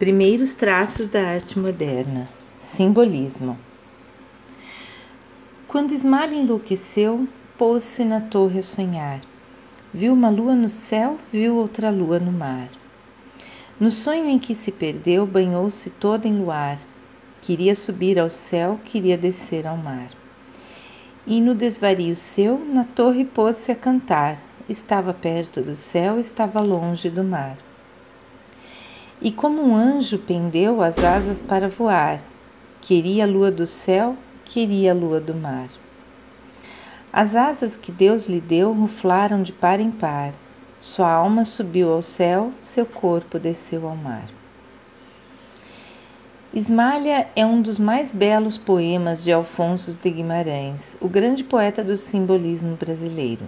Primeiros traços da arte moderna. Simbolismo. Quando Ismael enlouqueceu, pôs-se na torre a sonhar. Viu uma lua no céu, viu outra lua no mar. No sonho em que se perdeu, banhou-se toda em luar. Queria subir ao céu, queria descer ao mar. E no desvario seu, na torre pôs-se a cantar. Estava perto do céu, estava longe do mar. E como um anjo pendeu as asas para voar, queria a lua do céu, queria a lua do mar. As asas que Deus lhe deu ruflaram de par em par. Sua alma subiu ao céu, seu corpo desceu ao mar. Ismalha é um dos mais belos poemas de Alfonso de Guimarães, o grande poeta do simbolismo brasileiro.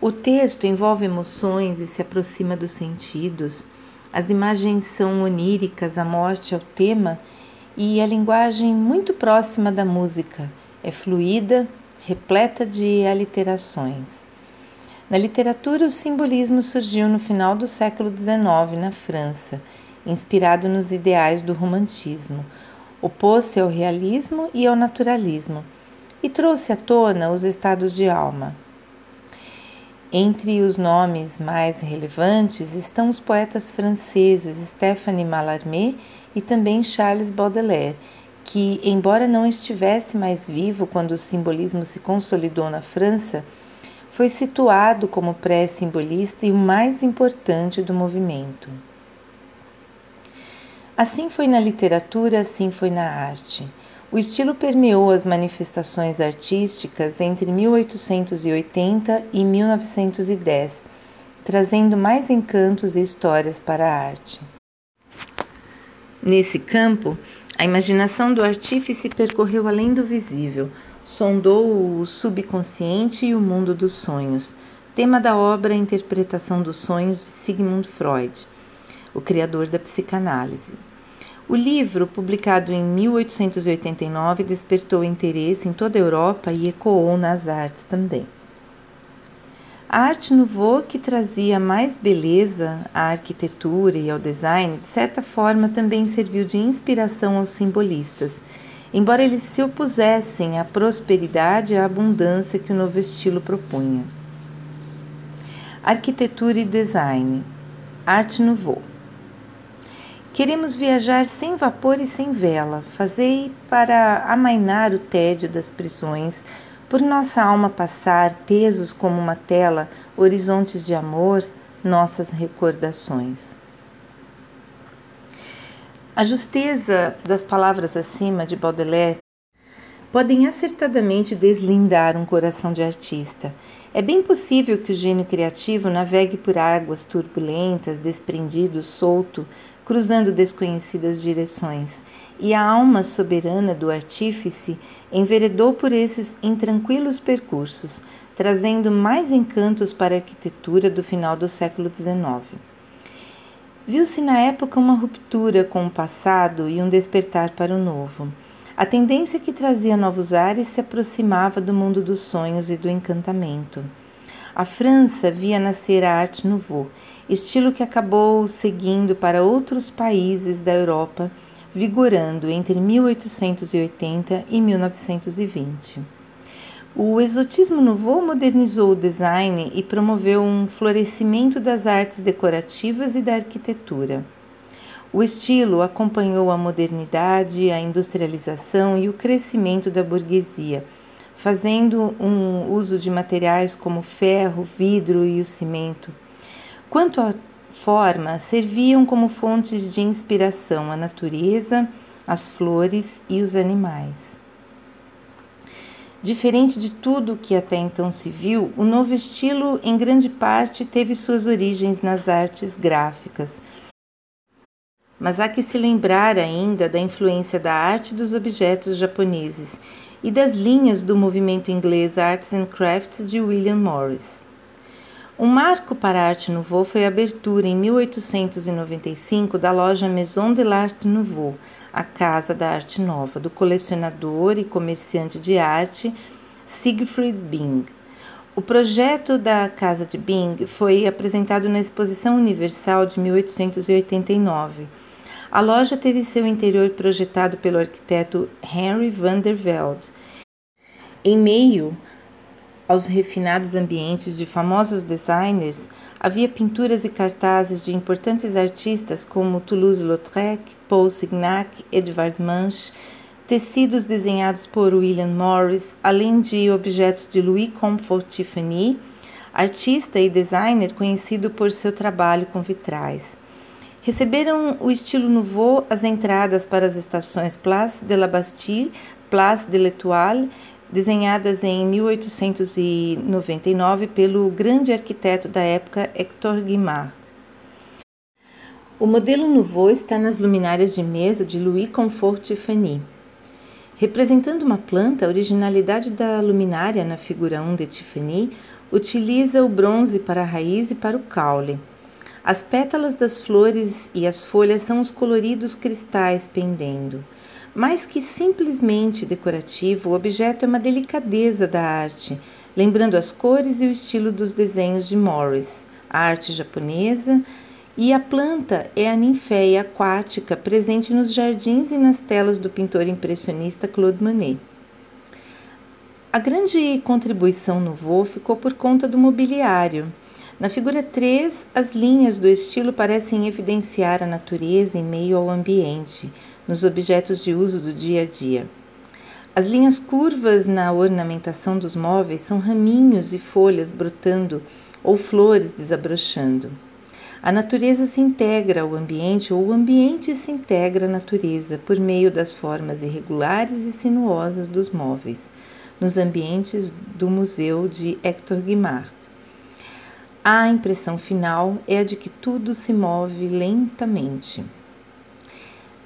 O texto envolve emoções e se aproxima dos sentidos as imagens são oníricas, a morte é o tema e a linguagem muito próxima da música, é fluida, repleta de aliterações. Na literatura, o simbolismo surgiu no final do século XIX na França, inspirado nos ideais do romantismo. Opôs-se ao realismo e ao naturalismo e trouxe à tona os estados de alma, entre os nomes mais relevantes estão os poetas franceses Stéphane Mallarmé e também Charles Baudelaire, que, embora não estivesse mais vivo quando o simbolismo se consolidou na França, foi situado como pré-simbolista e o mais importante do movimento. Assim foi na literatura, assim foi na arte. O estilo permeou as manifestações artísticas entre 1880 e 1910, trazendo mais encantos e histórias para a arte. Nesse campo, a imaginação do artífice percorreu além do visível, sondou o subconsciente e o mundo dos sonhos, tema da obra Interpretação dos Sonhos de Sigmund Freud, o criador da psicanálise. O livro, publicado em 1889, despertou interesse em toda a Europa e ecoou nas artes também. A arte nouveau, que trazia mais beleza à arquitetura e ao design, de certa forma também serviu de inspiração aos simbolistas, embora eles se opusessem à prosperidade e à abundância que o novo estilo propunha. Arquitetura e design. Arte nouveau. Queremos viajar sem vapor e sem vela. Fazei para amainar o tédio das prisões, por nossa alma passar, tesos como uma tela, horizontes de amor, nossas recordações. A justeza das palavras acima de Baudelaire podem acertadamente deslindar um coração de artista. É bem possível que o gênio criativo navegue por águas turbulentas, desprendido, solto, cruzando desconhecidas direções, e a alma soberana do artífice enveredou por esses intranquilos percursos, trazendo mais encantos para a arquitetura do final do século XIX. Viu-se na época uma ruptura com o passado e um despertar para o novo. A tendência que trazia novos ares se aproximava do mundo dos sonhos e do encantamento. A França via nascer a arte nouveau estilo que acabou seguindo para outros países da Europa, vigorando entre 1880 e 1920. O exotismo nouveau modernizou o design e promoveu um florescimento das artes decorativas e da arquitetura. O estilo acompanhou a modernidade, a industrialização e o crescimento da burguesia, fazendo um uso de materiais como ferro, vidro e o cimento Quanto à forma, serviam como fontes de inspiração a natureza, as flores e os animais. Diferente de tudo que até então se viu, o novo estilo, em grande parte, teve suas origens nas artes gráficas. Mas há que se lembrar ainda da influência da arte dos objetos japoneses e das linhas do movimento inglês Arts and Crafts de William Morris. Um marco para a Arte Nouveau foi a abertura em 1895 da loja Maison de l'Art Nouveau, a Casa da Arte Nova, do colecionador e comerciante de arte Siegfried Bing. O projeto da Casa de Bing foi apresentado na Exposição Universal de 1889. A loja teve seu interior projetado pelo arquiteto Henry van der Velde. Em meio aos refinados ambientes de famosos designers, havia pinturas e cartazes de importantes artistas como Toulouse-Lautrec, Paul Signac, Edvard Munch, tecidos desenhados por William Morris, além de objetos de Louis Comfort Tiffany, artista e designer conhecido por seu trabalho com vitrais. Receberam o estilo nouveau as entradas para as estações Place de la Bastille, Place de l'Étoile, desenhadas em 1899 pelo grande arquiteto da época Hector Guimard. O modelo nouveau está nas luminárias de mesa de Louis Comfort Tiffany. Representando uma planta, a originalidade da luminária na figura 1 de Tiffany utiliza o bronze para a raiz e para o caule. As pétalas das flores e as folhas são os coloridos cristais pendendo. Mais que simplesmente decorativo, o objeto é uma delicadeza da arte, lembrando as cores e o estilo dos desenhos de Morris, a arte japonesa, e a planta é a ninféia aquática presente nos jardins e nas telas do pintor impressionista Claude Monet. A grande contribuição no voo ficou por conta do mobiliário. Na figura 3, as linhas do estilo parecem evidenciar a natureza em meio ao ambiente, nos objetos de uso do dia a dia. As linhas curvas na ornamentação dos móveis são raminhos e folhas brotando ou flores desabrochando. A natureza se integra ao ambiente ou o ambiente se integra à natureza por meio das formas irregulares e sinuosas dos móveis, nos ambientes do Museu de Hector Guimard. A impressão final é a de que tudo se move lentamente.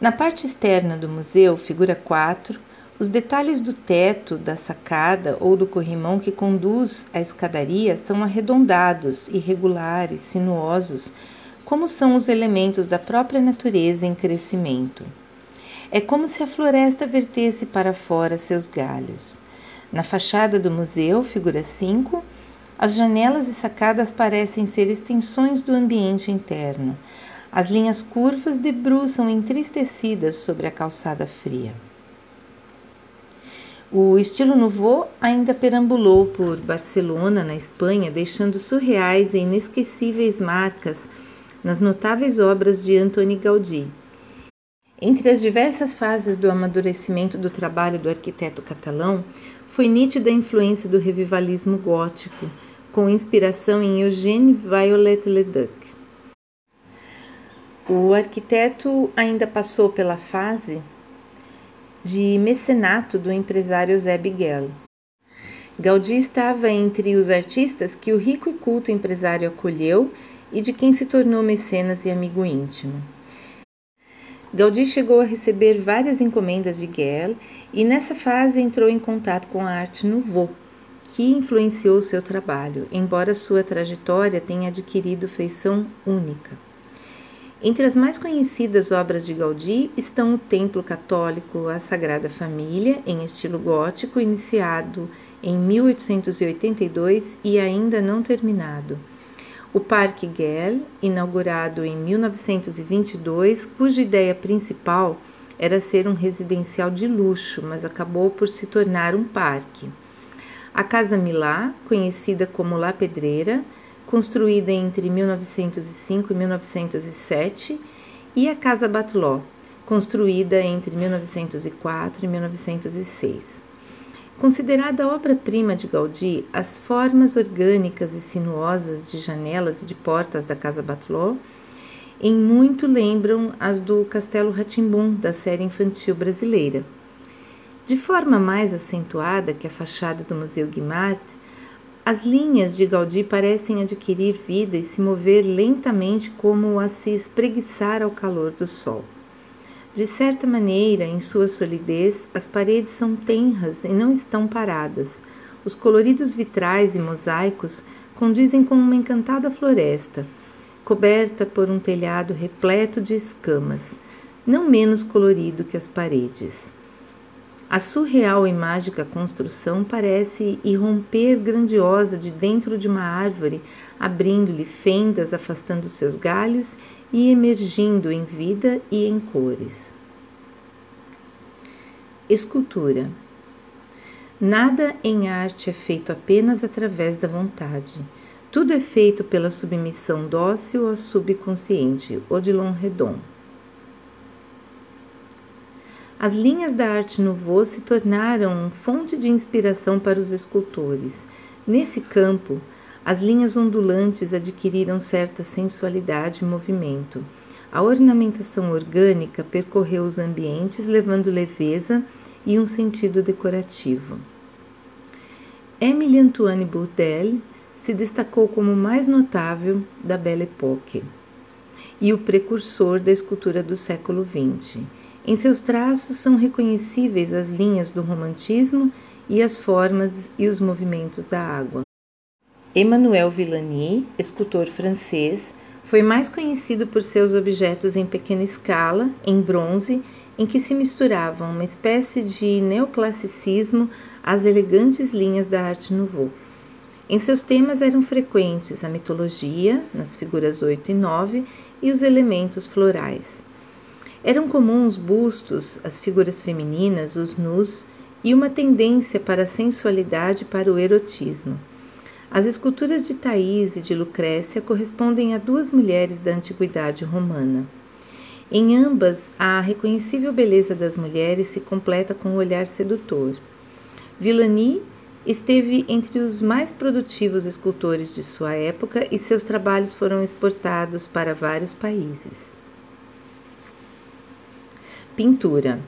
Na parte externa do museu, figura 4, os detalhes do teto, da sacada ou do corrimão que conduz à escadaria são arredondados, irregulares, sinuosos, como são os elementos da própria natureza em crescimento. É como se a floresta vertesse para fora seus galhos. Na fachada do museu, figura 5, as janelas e sacadas parecem ser extensões do ambiente interno. As linhas curvas debruçam entristecidas sobre a calçada fria. O estilo nouveau ainda perambulou por Barcelona, na Espanha, deixando surreais e inesquecíveis marcas nas notáveis obras de Antoni Gaudí. Entre as diversas fases do amadurecimento do trabalho do arquiteto catalão, foi nítida a influência do revivalismo gótico, com inspiração em Eugène Viollet-le-Duc. O arquiteto ainda passou pela fase de mecenato do empresário Zé Biguel. Gaudí estava entre os artistas que o rico e culto empresário acolheu e de quem se tornou mecenas e amigo íntimo. Gaudí chegou a receber várias encomendas de Guel e nessa fase entrou em contato com a arte nouveau, que influenciou seu trabalho, embora sua trajetória tenha adquirido feição única. Entre as mais conhecidas obras de Gaudí estão o Templo Católico à Sagrada Família, em estilo gótico, iniciado em 1882 e ainda não terminado o Parque Gell, inaugurado em 1922, cuja ideia principal era ser um residencial de luxo, mas acabou por se tornar um parque. A Casa Milá, conhecida como La Pedreira, construída entre 1905 e 1907, e a Casa Batló, construída entre 1904 e 1906. Considerada obra-prima de Gaudí, as formas orgânicas e sinuosas de janelas e de portas da Casa Batló em muito lembram as do Castelo Ratimbum da série infantil brasileira. De forma mais acentuada que a fachada do Museu Guimard, as linhas de Gaudí parecem adquirir vida e se mover lentamente como a se espreguiçar ao calor do sol. De certa maneira, em sua solidez, as paredes são tenras e não estão paradas. Os coloridos vitrais e mosaicos condizem com uma encantada floresta, coberta por um telhado repleto de escamas, não menos colorido que as paredes. A surreal e mágica construção parece irromper grandiosa de dentro de uma árvore, abrindo-lhe fendas, afastando seus galhos e emergindo em vida e em cores. Escultura Nada em arte é feito apenas através da vontade. Tudo é feito pela submissão dócil ao subconsciente, Odilon Redon. As linhas da arte nouveau se tornaram fonte de inspiração para os escultores. Nesse campo, as linhas ondulantes adquiriram certa sensualidade e movimento. A ornamentação orgânica percorreu os ambientes, levando leveza e um sentido decorativo. Émile Antoine Bourdelle se destacou como mais notável da Belle Époque e o precursor da escultura do século XX. Em seus traços são reconhecíveis as linhas do romantismo e as formas e os movimentos da água. Emmanuel Villani, escultor francês, foi mais conhecido por seus objetos em pequena escala, em bronze, em que se misturavam uma espécie de neoclassicismo as elegantes linhas da arte nouveau. Em seus temas eram frequentes a mitologia, nas figuras 8 e 9, e os elementos florais. Eram comuns bustos, as figuras femininas, os nus e uma tendência para a sensualidade e para o erotismo. As esculturas de Thaís e de Lucrécia correspondem a duas mulheres da antiguidade romana. Em ambas, a reconhecível beleza das mulheres se completa com um olhar sedutor. Villani esteve entre os mais produtivos escultores de sua época e seus trabalhos foram exportados para vários países. Pintura.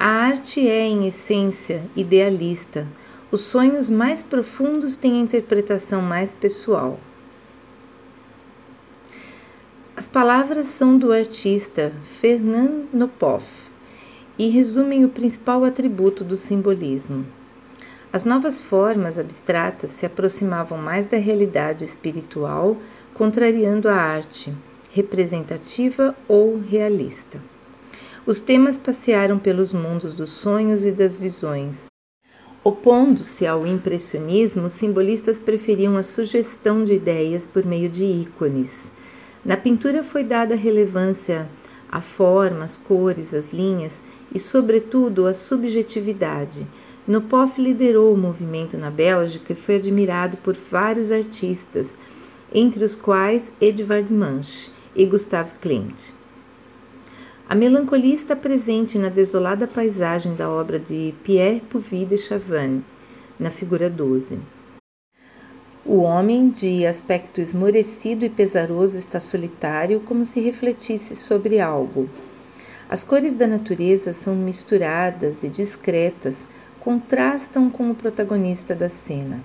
A arte é, em essência, idealista. Os sonhos mais profundos têm a interpretação mais pessoal. As palavras são do artista Fernand Nopoff e resumem o principal atributo do simbolismo. As novas formas abstratas se aproximavam mais da realidade espiritual, contrariando a arte, representativa ou realista. Os temas passearam pelos mundos dos sonhos e das visões. Opondo-se ao impressionismo, os simbolistas preferiam a sugestão de ideias por meio de ícones. Na pintura foi dada relevância a formas, cores, as linhas e, sobretudo, a subjetividade. Nopov liderou o movimento na Bélgica e foi admirado por vários artistas, entre os quais Edvard Munch e Gustav Klimt. A melancolia está presente na desolada paisagem da obra de Pierre Puvis de Chavannes, na figura 12. O homem, de aspecto esmorecido e pesaroso, está solitário, como se refletisse sobre algo. As cores da natureza são misturadas e discretas, contrastam com o protagonista da cena.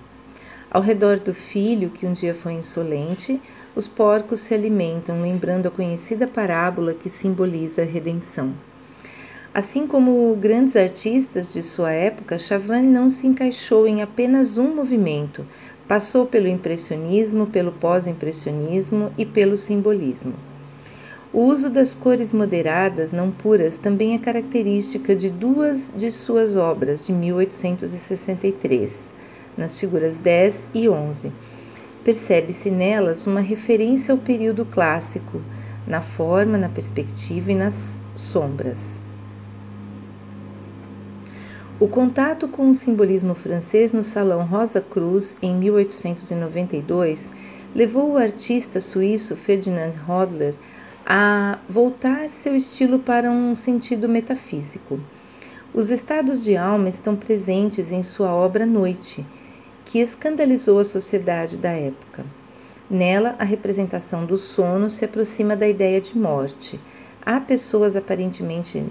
Ao redor do filho, que um dia foi insolente, os porcos se alimentam, lembrando a conhecida parábola que simboliza a redenção. Assim como grandes artistas de sua época, Chavannes não se encaixou em apenas um movimento, Passou pelo impressionismo, pelo pós-impressionismo e pelo simbolismo. O uso das cores moderadas, não puras, também é característica de duas de suas obras de 1863, nas figuras 10 e 11. Percebe-se nelas uma referência ao período clássico, na forma, na perspectiva e nas sombras. O contato com o simbolismo francês no Salão Rosa Cruz em 1892 levou o artista suíço Ferdinand Hodler a voltar seu estilo para um sentido metafísico. Os estados de alma estão presentes em sua obra Noite, que escandalizou a sociedade da época. Nela, a representação do sono se aproxima da ideia de morte. Há pessoas aparentemente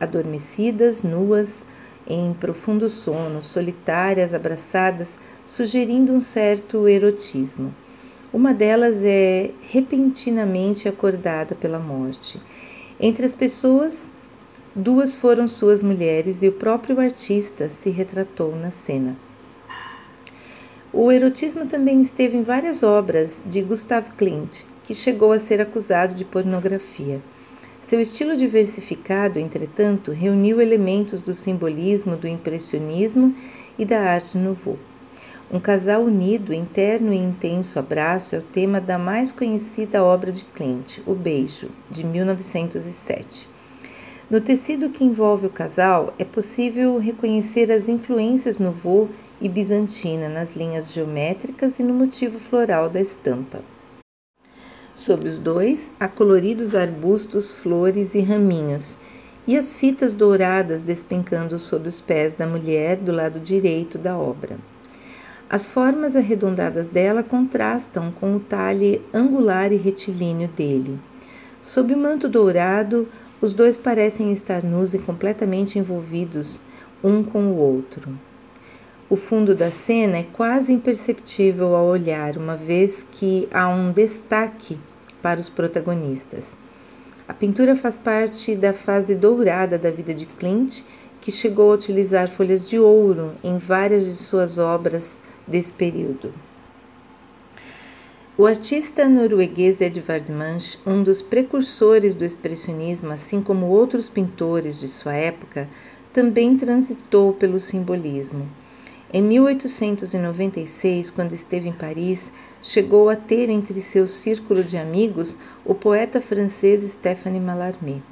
adormecidas, nuas, em profundo sono, solitárias, abraçadas, sugerindo um certo erotismo. Uma delas é repentinamente acordada pela morte. Entre as pessoas, duas foram suas mulheres e o próprio artista se retratou na cena. O erotismo também esteve em várias obras de Gustav Klimt, que chegou a ser acusado de pornografia. Seu estilo diversificado, entretanto, reuniu elementos do simbolismo, do impressionismo e da arte nouveau. Um casal unido, interno e intenso abraço é o tema da mais conhecida obra de Klimt, O Beijo, de 1907. No tecido que envolve o casal, é possível reconhecer as influências nouveau e bizantina nas linhas geométricas e no motivo floral da estampa. Sob os dois, há coloridos arbustos, flores e raminhos, e as fitas douradas despencando sob os pés da mulher do lado direito da obra. As formas arredondadas dela contrastam com o talhe angular e retilíneo dele. Sob o manto dourado, os dois parecem estar nus e completamente envolvidos um com o outro. O fundo da cena é quase imperceptível ao olhar, uma vez que há um destaque para os protagonistas. A pintura faz parte da fase dourada da vida de Clint, que chegou a utilizar folhas de ouro em várias de suas obras desse período. O artista norueguês Edvard Munch, um dos precursores do expressionismo, assim como outros pintores de sua época, também transitou pelo simbolismo. Em 1896, quando esteve em Paris, chegou a ter entre seu círculo de amigos o poeta francês Stéphane Mallarmé.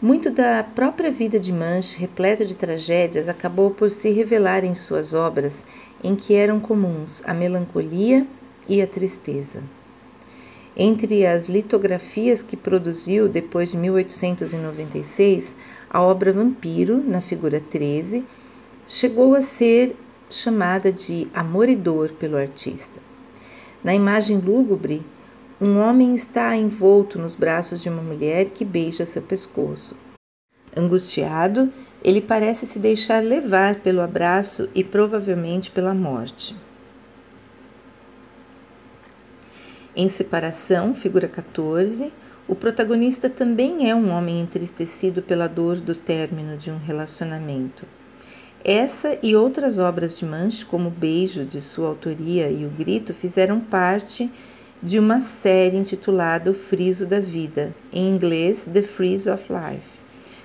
Muito da própria vida de Manche, repleta de tragédias, acabou por se revelar em suas obras, em que eram comuns a melancolia e a tristeza. Entre as litografias que produziu depois de 1896, a obra Vampiro, na figura 13, chegou a ser chamada de Amor e Dor pelo artista. Na imagem lúgubre, um homem está envolto nos braços de uma mulher que beija seu pescoço. Angustiado, ele parece se deixar levar pelo abraço e provavelmente pela morte. Em separação, figura 14, o protagonista também é um homem entristecido pela dor do término de um relacionamento. Essa e outras obras de Manche, como Beijo, de sua autoria, e O Grito, fizeram parte de uma série intitulada O Friso da Vida, em inglês The Freeze of Life,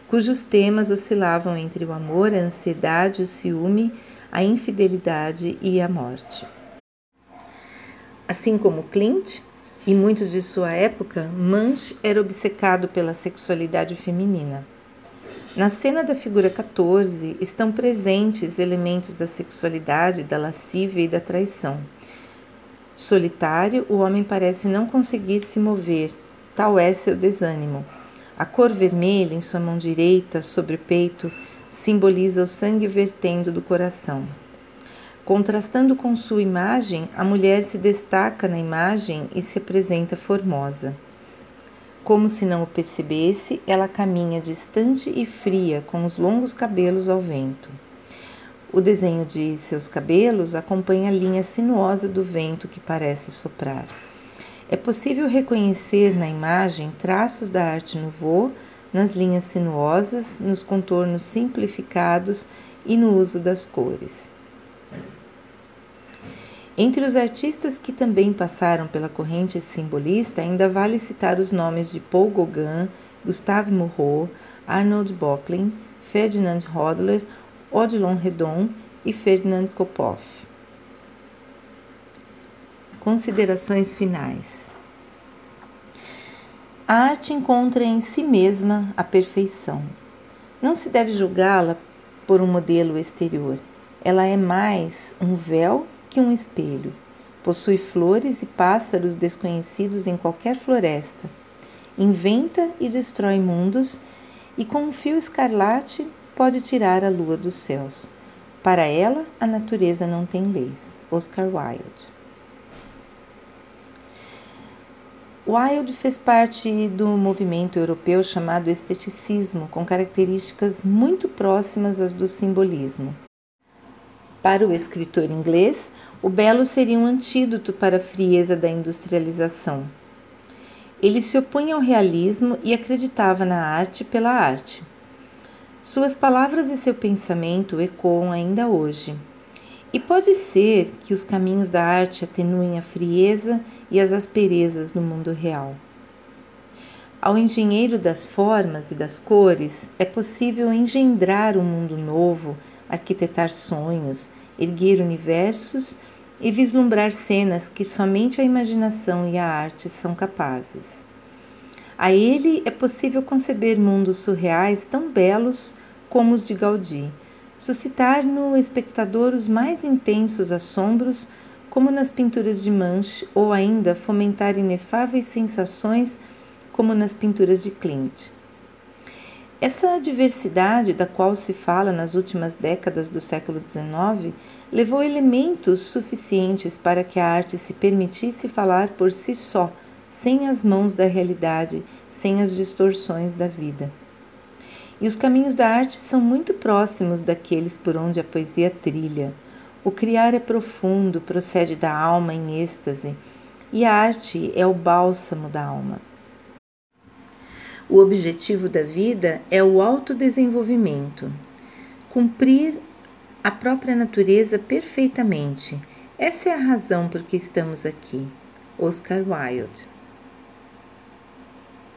cujos temas oscilavam entre o amor, a ansiedade, o ciúme, a infidelidade e a morte. Assim como Clint e muitos de sua época, Manch era obcecado pela sexualidade feminina. Na cena da figura 14 estão presentes elementos da sexualidade, da lascívia e da traição. Solitário, o homem parece não conseguir se mover, tal é seu desânimo. A cor vermelha em sua mão direita, sobre o peito, simboliza o sangue vertendo do coração. Contrastando com sua imagem, a mulher se destaca na imagem e se apresenta formosa. Como se não o percebesse, ela caminha distante e fria, com os longos cabelos ao vento. O desenho de seus cabelos acompanha a linha sinuosa do vento que parece soprar. É possível reconhecer na imagem traços da arte nouveau nas linhas sinuosas, nos contornos simplificados e no uso das cores. Entre os artistas que também passaram pela corrente simbolista, ainda vale citar os nomes de Paul Gauguin, Gustave Moreau, Arnold Böcklin, Ferdinand Hodler Odilon Redon e Ferdinand Kopoff. Considerações finais. A arte encontra em si mesma a perfeição. Não se deve julgá-la por um modelo exterior. Ela é mais um véu que um espelho. Possui flores e pássaros desconhecidos em qualquer floresta. Inventa e destrói mundos e com um fio escarlate pode tirar a lua dos céus. Para ela, a natureza não tem leis. Oscar Wilde. Wilde fez parte do movimento europeu chamado esteticismo, com características muito próximas às do simbolismo. Para o escritor inglês, o belo seria um antídoto para a frieza da industrialização. Ele se opunha ao realismo e acreditava na arte pela arte. Suas palavras e seu pensamento ecoam ainda hoje. E pode ser que os caminhos da arte atenuem a frieza e as asperezas do mundo real. Ao engenheiro das formas e das cores é possível engendrar um mundo novo, arquitetar sonhos, erguer universos e vislumbrar cenas que somente a imaginação e a arte são capazes. A ele é possível conceber mundos surreais tão belos como os de Gaudí, suscitar no espectador os mais intensos assombros, como nas pinturas de Manche, ou ainda fomentar inefáveis sensações, como nas pinturas de Klimt. Essa diversidade da qual se fala nas últimas décadas do século XIX levou elementos suficientes para que a arte se permitisse falar por si só, sem as mãos da realidade, sem as distorções da vida. E os caminhos da arte são muito próximos daqueles por onde a poesia trilha. O criar é profundo, procede da alma em êxtase, e a arte é o bálsamo da alma. O objetivo da vida é o autodesenvolvimento, cumprir a própria natureza perfeitamente. Essa é a razão por que estamos aqui. Oscar Wilde